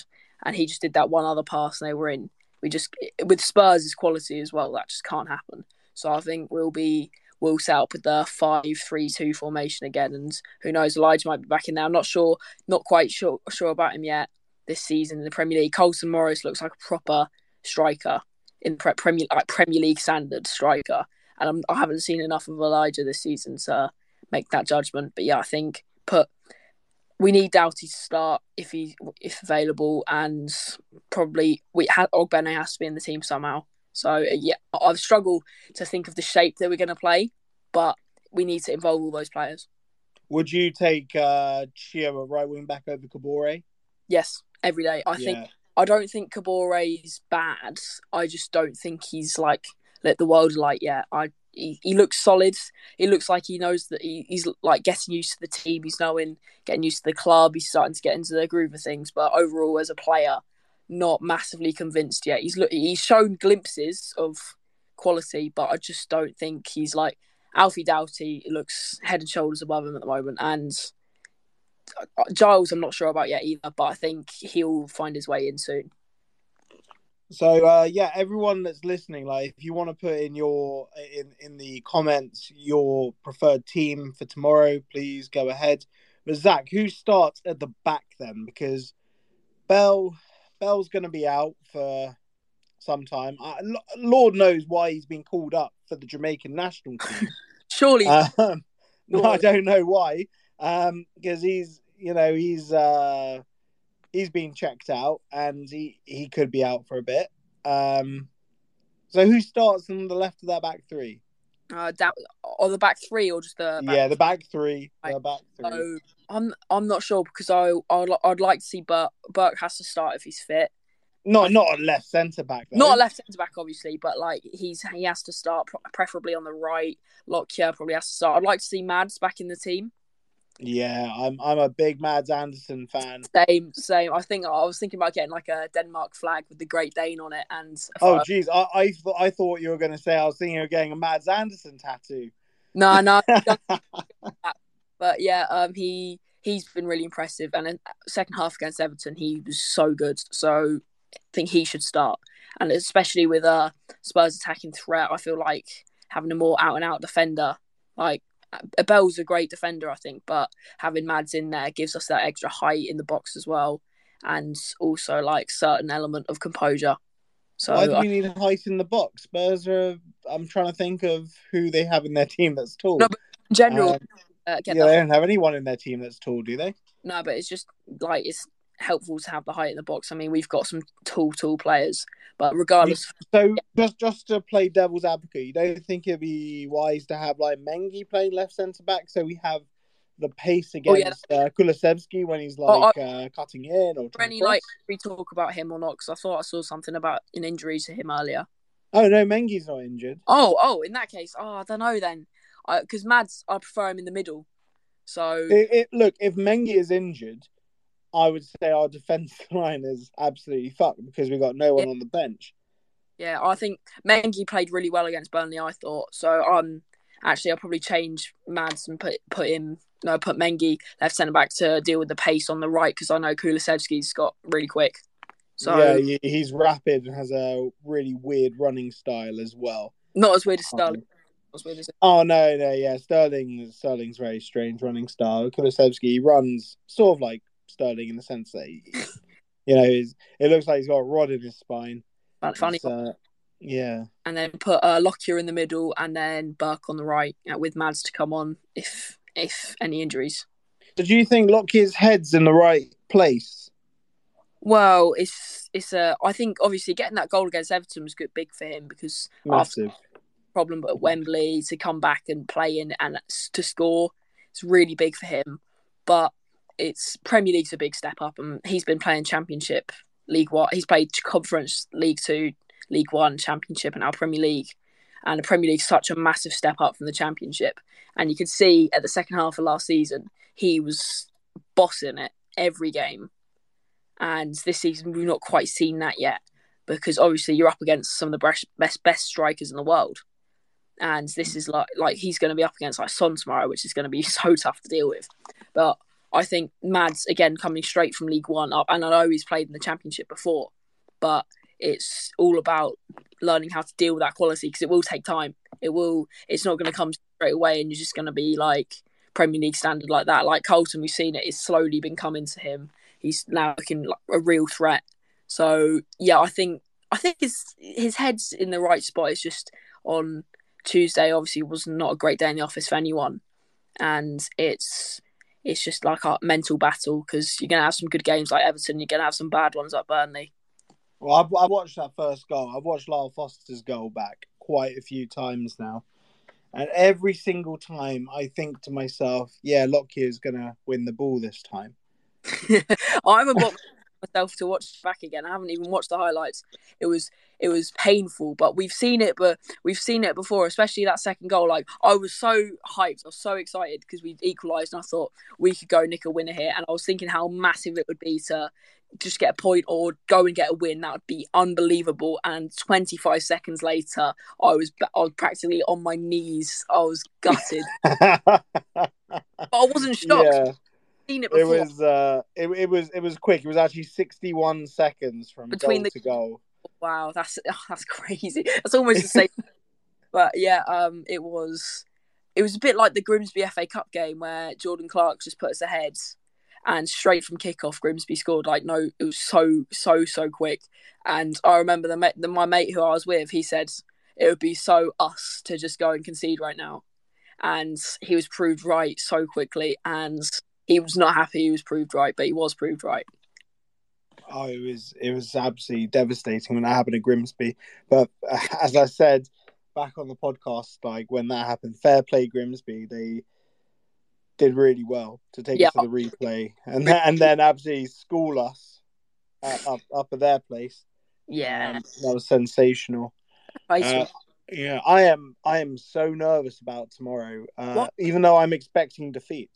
and he just did that one other pass and they were in. We just with Spurs' quality as well, that just can't happen. So I think we'll be we'll set up with the five-three-two formation again, and who knows, Elijah might be back in there. I'm not sure, not quite sure sure about him yet this season in the Premier League. Carlton Morris looks like a proper striker in Premier like Premier League standard striker, and I'm, I have not seen enough of Elijah this season to make that judgment. But yeah, I think put we need Doughty to start if he if available, and probably we ha- Ogbene has to be in the team somehow. So uh, yeah, I've struggled to think of the shape that we're going to play, but we need to involve all those players. Would you take uh, Chio right wing back over Kabore? Yes, every day. I Yeah. think I don't think Kabore is bad. I just don't think he's like let the world light yet. I he, he looks solid. He looks like he knows that he, he's like getting used to the team. He's knowing getting used to the club. He's starting to get into the groove of things. But overall, as a player, not massively convinced yet. He's look he's shown glimpses of quality, but I just don't think he's like Alfie Doughty looks head and shoulders above him at the moment, and uh, Giles I'm not sure about yet either, but I think he'll find his way in soon. So uh, yeah, everyone that's listening, like if you want to put in your in in the comments your preferred team for tomorrow, please go ahead. But Zach, who starts at the back then? Because Bell Bell's going to be out for some time. I, Lord knows why he's been called up for the Jamaican national team. Surely, Um, no, I don't know why. Um, because he's, you know, he's uh, he's been checked out, and he he could be out for a bit. Um, so who starts on the left of that back three? uh, Dou- or the back three, or just the back yeah, the back three. The back three. So I'm I'm not sure because I I'd, I'd like to see Burke. Burke has to start if he's fit. Not not a left centre back. Though. Not a left centre back, obviously, but like he's he has to start preferably on the right. Lockyer probably has to start. I'd like to see Mads back in the team. Yeah, I'm I'm a big Mads Andersen fan. Same, same. I think I was thinking about getting like a Denmark flag with the Great Dane on it, and Oh, geez, I I, th- I thought you were going to say I was thinking of getting a Mads Andersen tattoo. no, no. but yeah, um, he he's been really impressive, and in second half against Everton, he was so good. So I think he should start, and especially with uh Spurs attacking threat, I feel like having a more out and out defender, like Abel's a great defender, I think, but having Mads in there gives us that extra height in the box as well, and also like certain element of composure. So Why do we need height in the box? Spurs are. I'm trying to think of who they have in their team that's tall. No, but in general, Um, uh, yeah, the they don't have anyone in their team that's tall, do they? No, but it's just like it's helpful to have the height in the box. I mean, we've got some tall, tall players, but regardless, So just just to play devil's advocate, you don't think it'd be wise to have like Mengi playing left centre back so we have the pace Oh, yeah. against uh, Kulusevski when he's Oh, like uh, cutting in or any like we talk about him or not, because I thought I saw something about an injury to him earlier. Oh no, Mengi's not injured. Oh, oh, in that case, oh, I don't know then, because Mads, I prefer him in the middle. So It, it, look, if Mengi is injured, I would say our defence line is absolutely fucked because we got no one on the bench. yeah, I think Mengi played really well against Burnley. I thought so. Um, actually, I'll probably change Mads and put put him no put Mengi left centre back to deal with the pace on the right because I know Kulusevski's got really quick. So yeah, he's rapid and has a really weird running style as well. not as weird as Sterling. Not as weird as Oh no, no, yeah, Sterling. Sterling's very strange running style. Kulusevski runs sort of like Sterling in the sense that he, you know, he's, it looks like he's got a rod in his spine. But funny. Uh, yeah, and then put uh, Lockyer in the middle, and then Burke on the right uh, with Mads to come on if if any injuries. so do you think Lockyer's head's in the right place? Well, it's it's a. I think obviously getting that goal against Everton was good, big for him because Massive. problem at Wembley to come back and play in and to score, it's really big for him. But it's Premier League's a big step up, and he's been playing Championship, League One. He's played Conference, League Two, League One, Championship, and now Premier League. And the Premier League's such a massive step up from the Championship. And you can see at the second half of last season, he was bossing it every game. And this season, we've not quite seen that yet because obviously you're up against some of the best best, best strikers in the world. And this is like like he's going to be up against like Son tomorrow, which is going to be so tough to deal with. But I think Mads again coming straight from League One up, and I know he's played in the Championship before, but it's all about learning how to deal with that quality because it will take time. It will. It's not going to come straight away, and you're just going to be like Premier League standard like that. Like Carlton, we've seen it. It's slowly been coming to him. He's now looking like a real threat. So yeah, I think I think his his head's in the right spot. It's just on Tuesday. Obviously, was not a great day in the office for anyone, and it's it's just like a mental battle because you're gonna have some good games like Everton, you're gonna have some bad ones like Burnley. Well, I've, I watched that first goal. I've watched Lyle Foster's goal back quite a few times now, and every single time I think to myself, "Yeah, Lockyer is gonna win the ball this time." I haven't got myself to watch back again. I haven't even watched the highlights. It was it was painful, but we've seen it. But we've seen it before, especially that second goal. Like I was so hyped, I was so excited because we equalised, and I thought we could go nick a winner here. And I was thinking how massive it would be to just get a point or go and get a win. That would be unbelievable. And 25 seconds later, I was I was practically on my knees. I was gutted, but I wasn't shocked. yeah, Seen it it was. Uh, it, it was. It was quick. It was actually sixty-one seconds from Between goal the- to goal. Wow, that's that's crazy. That's almost the same. but yeah, um, it was it was a bit like the Grimsby FA Cup game where Jordan Clark just put us ahead, and straight from kickoff, Grimsby scored. Like no, it was so so so quick. And I remember the, mate, the my mate who I was with, he said it would be so us to just go and concede right now, and he was proved right so quickly. And he was not happy he was proved right, but he was proved right. Oh, it was it was absolutely devastating when that happened at Grimsby. But uh, as I said back on the podcast, like when that happened, fair play Grimsby. They did really well to take Yeah. us to the replay and then, and then absolutely school us at, up up at their place. Yeah, Um, that was sensational. basically. Uh, yeah, I am. I am so nervous about tomorrow. Uh, even though I'm expecting defeat.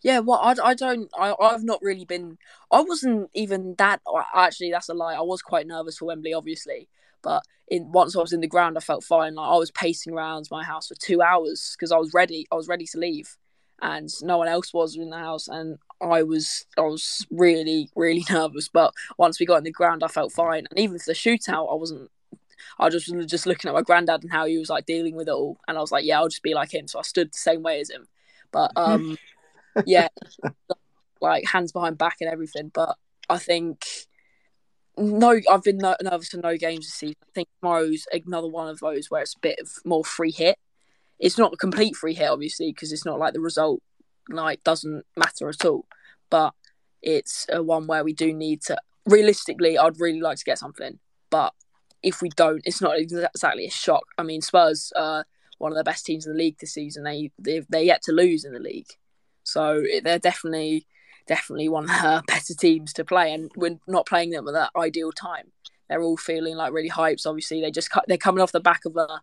Yeah, well, I, I don't, I, I've not really been, I wasn't even that, actually, that's a lie. I was quite nervous for Wembley, obviously. But in once I was in the ground, I felt fine. Like, I was pacing around my house for two hours because I was ready. I was ready to leave, and no one else was in the house. And I was, I was really, really nervous. But once we got in the ground, I felt fine. And even for the shootout, I wasn't. I just was just looking at my granddad and how he was like dealing with it all, and I was like, yeah, I'll just be like him. So I stood the same way as him. But um, yeah, like hands behind back and everything. But I think no, I've been nervous for no games this season. I think tomorrow's another one of those where it's a bit of more free hit. It's not a complete free hit, obviously, because it's not like the result like doesn't matter at all. But it's a one where we do need to. Realistically, I'd really like to get something, but if we don't, it's not exactly a shock. I mean, Spurs are one of the best teams in the league this season. They they've, they're yet to lose in the league. So they're definitely definitely one of the better teams to play, and we're not playing them at that ideal time. They're all feeling like really hyped. Obviously, they just they're coming off the back of a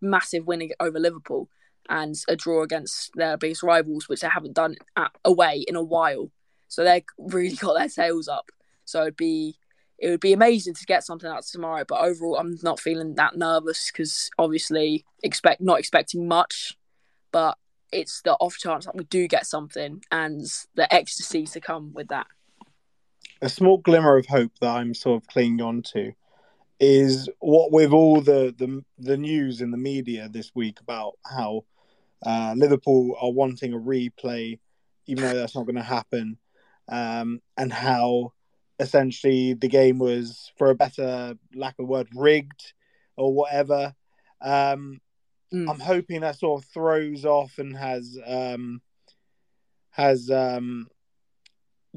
massive win over Liverpool and a draw against their biggest rivals, which they haven't done at, away in a while. So they've really got their tails up. So it'd be it would be amazing to get something out tomorrow. But overall, I'm not feeling that nervous because obviously expect not expecting much, but it's the off chance that we do get something and the ecstasy to come with that. a small glimmer of hope that I'm sort of clinging on to is what with all the the, the news in the media this week about how uh, Liverpool are wanting a replay, even though that's not going to happen, um, and how essentially the game was, for a better lack of word, rigged or whatever. Um, Mm. I'm hoping that sort of throws off and has um, has um,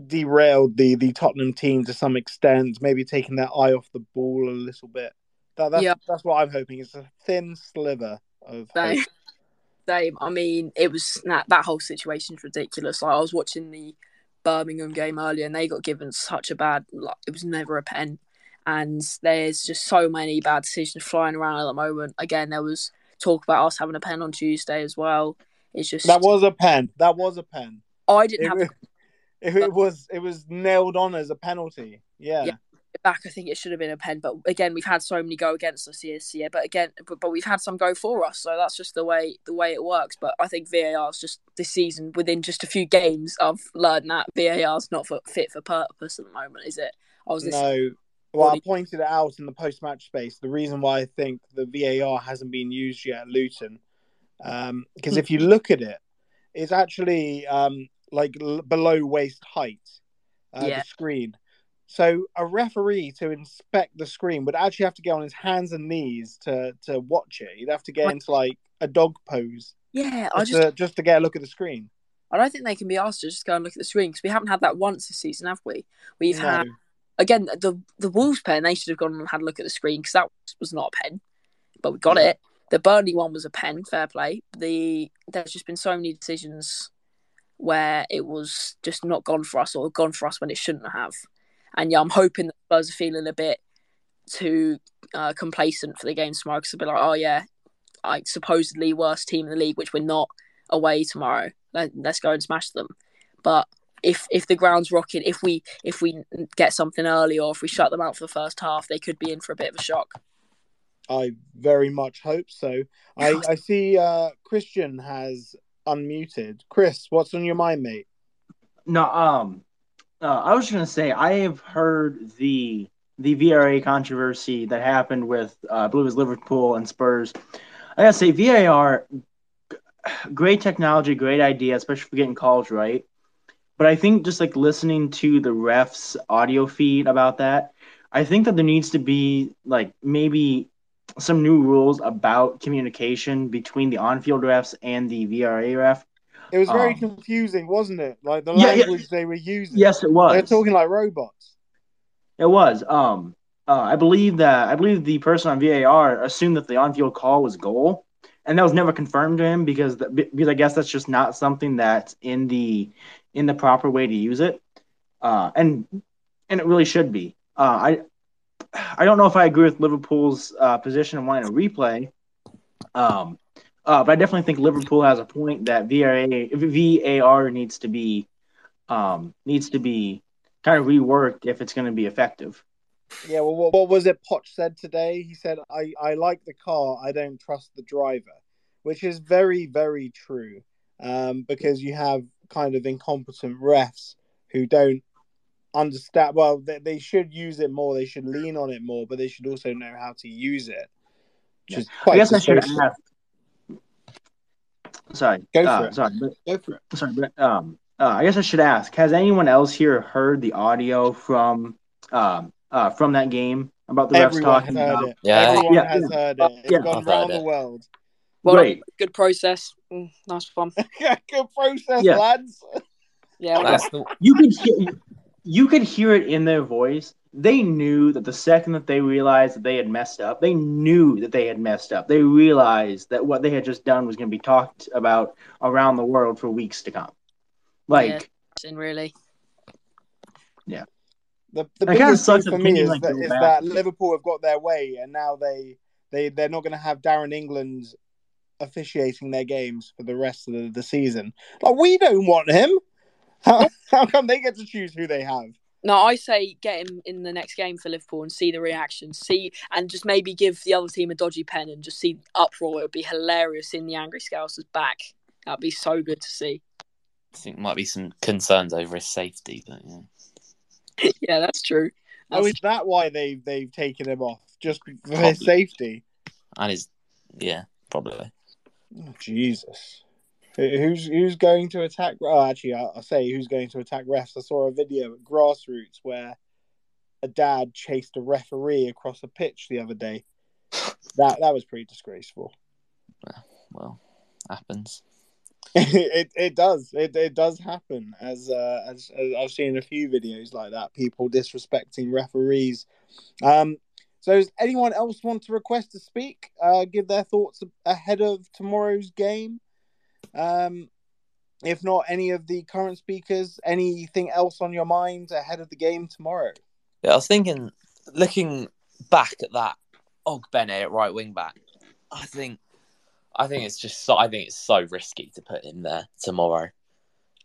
derailed the the Tottenham team to some extent, maybe taking their eye off the ball a little bit. That, that's Yeah. that's what I'm hoping. It's a thin sliver of Same. hope. Same. I mean, it was that that whole situation's ridiculous. Like I was watching the Birmingham game earlier, and they got given such a bad. Like it was never a pen, and there's just so many bad decisions flying around at the moment. Again, there was talk about us having a pen on Tuesday as well. It's just That was a pen. That was a pen. I didn't It, have wa- it, it was it was nailed on as a penalty. Yeah. Yeah. back. I think it should have been a pen, but again, we've had so many go against us this year. But again, but, but we've had some go for us, so that's just the way the way it works. But I think VAR is just this season. Within just a few games, I've learned that VAR is not for, fit for purpose at the moment, is it? I was listening. No. Well, I pointed it out in the post-match space. The reason why I think the VAR hasn't been used yet at Luton, because if you look at it, it's actually um, like l- below waist height, uh, Yeah. the screen. So a referee to inspect the screen would actually have to get on his hands and knees to to watch it. He'd have to get into like a dog pose Yeah, I just, just to, just to get a look at the screen. I don't think they can be asked to just go and look at the screen because we haven't had that once this season, have we? We've No. had again the the Wolves pen. They should have gone and had a look at the screen because that was not a pen, but we got it. The Burnley one was a pen. Fair play. The there's just been so many decisions where it was just not gone for us or gone for us when it shouldn't have. And yeah, I'm hoping that the Spurs are feeling a bit too uh, complacent for the game tomorrow because they'll be like, oh yeah, like supposedly worst team in the league, which we're not away tomorrow. Let, let's go and smash them. But if if the ground's rocking, if we if we get something early or if we shut them out for the first half, they could be in for a bit of a shock. I very much hope so. I, I see uh, Christian has unmuted. Chris, what's on your mind, mate? No, um, uh, I was gonna say I have heard the the VRA controversy that happened with uh, I believe it was Liverpool and Spurs. I gotta say VAR, great technology, great idea, especially for getting calls right. But I think just like listening to the refs audio feed about that, I think that there needs to be like maybe some new rules about communication between the on-field refs and the VRA ref. It was very Um, confusing, wasn't it? Like the Yeah, yeah. language they were using. Yes, it was. They're talking like robots. It was. Um, uh, I believe that I believe the person on VAR assumed that the on-field call was goal, and that was never confirmed to him because the, because I guess that's just not something that's in the in the proper way to use it, uh, and and it really should be. Uh, I I don't know if I agree with Liverpool's uh, position of wanting a replay, um, uh, but I definitely think Liverpool has a point that VRA VAR needs to be um, needs to be kind of reworked if it's going to be effective. Yeah, well, what, what was it Potch said today? He said, I, I like the car, I don't trust the driver, which is very, very true um, because you have kind of incompetent refs who don't understand. Well, they, they should use it more, they should lean on it more, but they should also know how to use it. Which Yeah. is quite I guess I should disgraceful. ask. Sorry, Go for uh, it. Sorry, but, Go for it. sorry, but um, uh, I guess I should ask: Has anyone else here heard the audio from um uh from that game about the refs Everyone has talking heard about? it. Yeah. Everyone Yeah, has yeah. heard it. It's Yeah. gone around the it. world. Well, Great. good process. Mm, nice one. Good process, Yeah. lads. Yeah, That's the, You could hear, you could hear it in their voice. They knew that the second that they realized that they had messed up, they knew that they had messed up. They realized that what they had just done was going to be talked about around the world for weeks to come. Like, in really. The, the It kinda biggest thing for me is like, that, go is back. that Liverpool have got their way, and now they they they're not going to have Darren England officiating their games for the rest of the, the season. Like we don't want him. How, how come they get to choose who they have? No, I say get him in the next game for Liverpool and see the reaction. See and just maybe give the other team a dodgy pen and just see the uproar. It would be hilarious seeing the angry Scousers back. That'd be so good to see. I think might be some concerns over his safety, but yeah. yeah, that's true. Oh, That's- is that why they've they've taken him off just for Probably. his safety? and his yeah, probably. Jesus. Who's who's going to attack? Oh, actually, I'll, I'll say who's going to attack refs. I saw a video at Grassroots where a dad chased a referee across a pitch the other day. That that was pretty disgraceful. Well, happens. it it does it, it does happen as, uh, as as I've seen a few videos like that. People disrespecting referees. Um. So, does anyone else want to request to speak? Uh, give their thoughts ahead of tomorrow's game. Um, if not any of the current speakers, anything else on your mind ahead of the game tomorrow? Yeah, I was thinking, looking back at that Ogbene at right wing back, I think, I think it's just so, I think it's so risky to put him there tomorrow,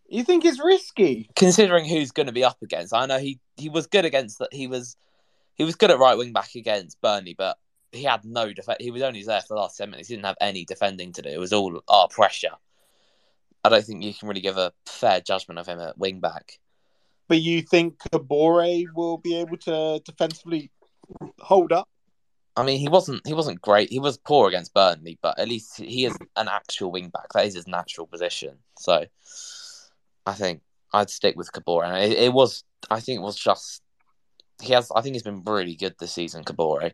You think it's risky? considering who's going to be up against. I know he he was good against that. He was he was good at right wing back against Burnley, but he had no defense. He was only there for the last ten minutes. He didn't have any defending to do. It was all our pressure. I don't think you can really give a fair judgment of him at wing back. But you think Kabore will be able to defensively hold up? I mean, he wasn't he wasn't great. He was poor against Burnley, but at least he is an actual wing back. That is his natural position. So, I think I'd stick with Kabore. And it, it was, I think, it was just he has. I think he's been really good this season, Kabore.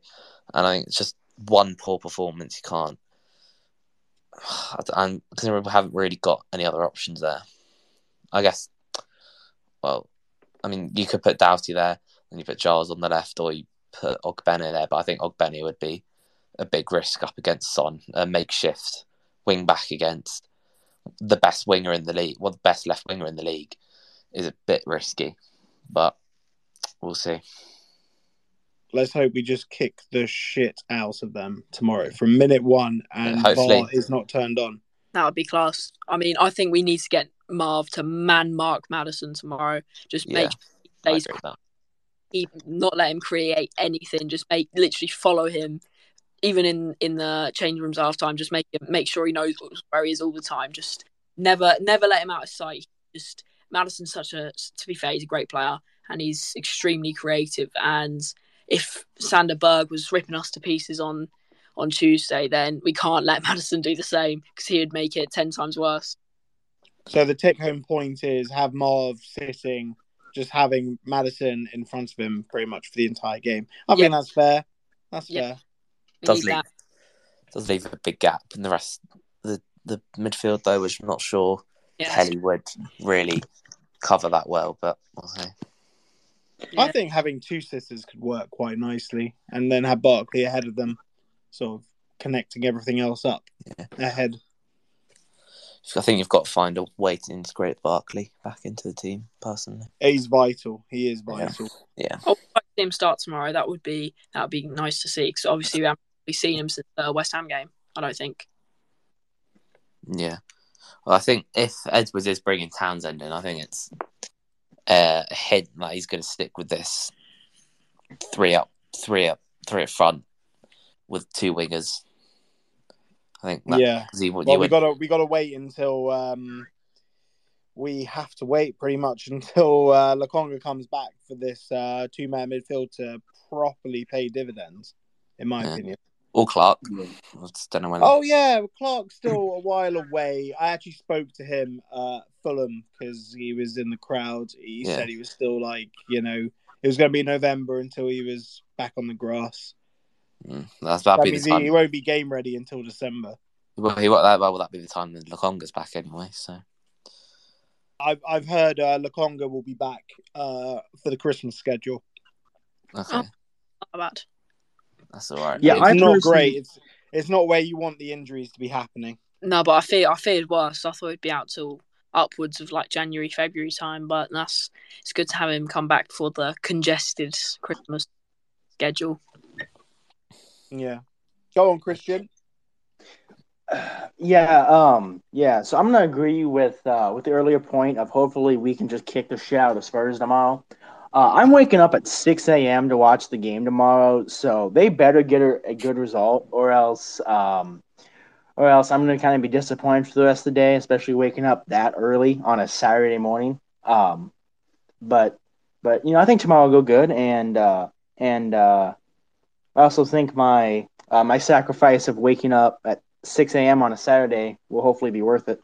And I think it's just one poor performance. You can't. And considering we haven't really got any other options there. I guess. Well, I mean, you could put Doughty there, and you put Giles on the left, or you put Ogbene there. But I think Ogbene would be a big risk up against Son, a makeshift wing back against the best winger in the league, well, the best left winger in the league, is a bit risky. But we'll see. Let's hope we just kick the shit out of them tomorrow from minute one, and Hopefully. VAR is not turned on. That would be class. I mean, I think we need to get Marv to man mark Maddison tomorrow. Just Yeah, make I stays agree with that. he, not let him create anything. Just make literally follow him, even in in the change rooms after time. Just make him make sure he knows where he is all the time. Just never never let him out of sight. Just Maddison's such a to be fair, he's a great player and he's extremely creative. And if Sander Berge was ripping us to pieces on on Tuesday, then we can't let Maddison do the same because he would make it ten times worse. So the take home point is have Marv sitting, just having Maddison in front of him pretty much for the entire game. I think that's fair. That's Yeah. fair. We Does leave, that. does leave a big gap in the rest. The the midfield though, which I'm not sure Yeah, Kelly would really cover that well, but we'll see. Yeah. I think having two sisters could work quite nicely, and then have Barkley ahead of them, sort of connecting everything else up Yeah. ahead. I think you've got to find a way to integrate Barkley back into the team. Personally, He's vital. He is vital. yeah, I would like to see him start tomorrow. That would be that would be nice to see because obviously we haven't really seen him since the West Ham game. I don't think. yeah. Well, I think if Edwards is bringing Townsend in, I think it's uh, a hint that he's going to stick with this three up, three up, three up front with two wingers. I think that, Yeah. he, Well, we gotta we gotta wait until um, we have to wait pretty much until uh, Lokonga comes back for this uh, two man midfield to properly pay dividends, in my Yeah. opinion. Or Clark. I just don't know when. Oh yeah, Clark's still a while away. I actually spoke to him uh Fulham because he was in the crowd. He Yeah. said he was still like, you know, it was going to be November until he was back on the grass. Mm, that's that'd be means the he, time. he won't be game ready until December. Well, he, well, that, well, that be the time that Lokonga's back anyway. So I've I've heard uh, Lokonga will be back uh for the Christmas schedule. okay, Oh. Not bad. That's all right. Yeah, it's I not personally- great. It's it's not where you want the injuries to be happening. No, but I fear I feared worse. I thought he'd be out till upwards of like January, February time. But that's it's good to have him come back for the congested Christmas schedule. Yeah. Go on, Christian. Yeah, um, yeah. So I'm gonna agree with uh, with the earlier point of hopefully we can just kick the shit out of Spurs tomorrow. Uh, I'm waking up at 6 a.m. to watch the game tomorrow, so they better get a, good result, or else, um, or else I'm gonna kind of be disappointed for the rest of the day, especially waking up that early on a Saturday morning. Um, but, but you know, I think tomorrow will go good, and uh, and uh, I also think my uh, my sacrifice of waking up at 6 a.m. on a Saturday will hopefully be worth it.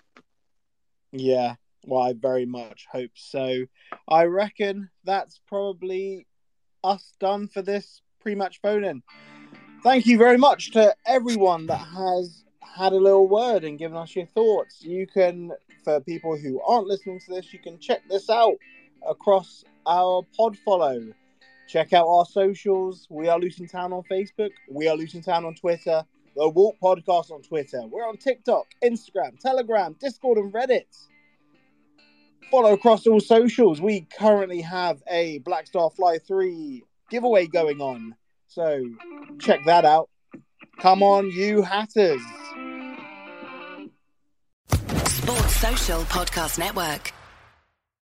Yeah, well, I very much hope so. I reckon that's probably us done for this pre-match phone-in. Thank you very much to everyone that has had a little word and given us your thoughts. You can, for people who aren't listening to this, you can check this out across our pod follow. Check out our socials. We are Luton Town on Facebook. We are Luton Town on Twitter. The WALT Podcast on Twitter. We're on TikTok, Instagram, Telegram, Discord, and Reddit. Follow across all socials. We currently have a Black Star Fly 3 giveaway going on. So check that out. Come on, you hatters. Sports Social Podcast Network.